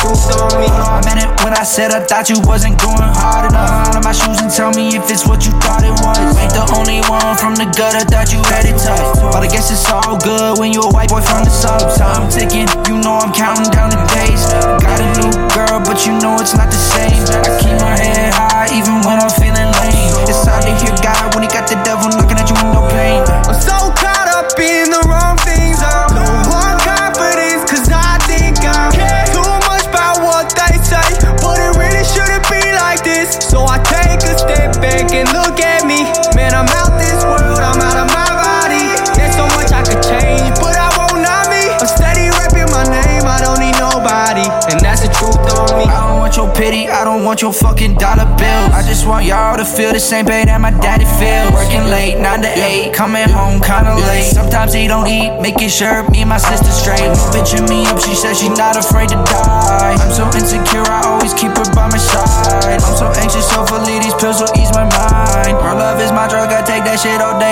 I meant when I said I thought you wasn't going hard enough. Out of my shoes and tell me if it's what you thought it was. Ain't the only one from the gutter that you had it tough. But I guess it's all good when you a white boy from the suburbs. Time ticking, you know I'm counting down the days. Got a new girl, but you know it's not the same. I keep my head truth on me. I don't want your pity, I don't want your fucking dollar bill. I just want y'all to feel the same pain that my daddy feels. Working late, 9 to 8, coming home kinda late. Sometimes he don't eat, making sure me and my sister straight. Bitching me up, she says she's not afraid to die. I'm so insecure, I always keep her by my side. I'm so anxious, hopefully these pills will ease my mind. Her love is my drug, I take that shit all day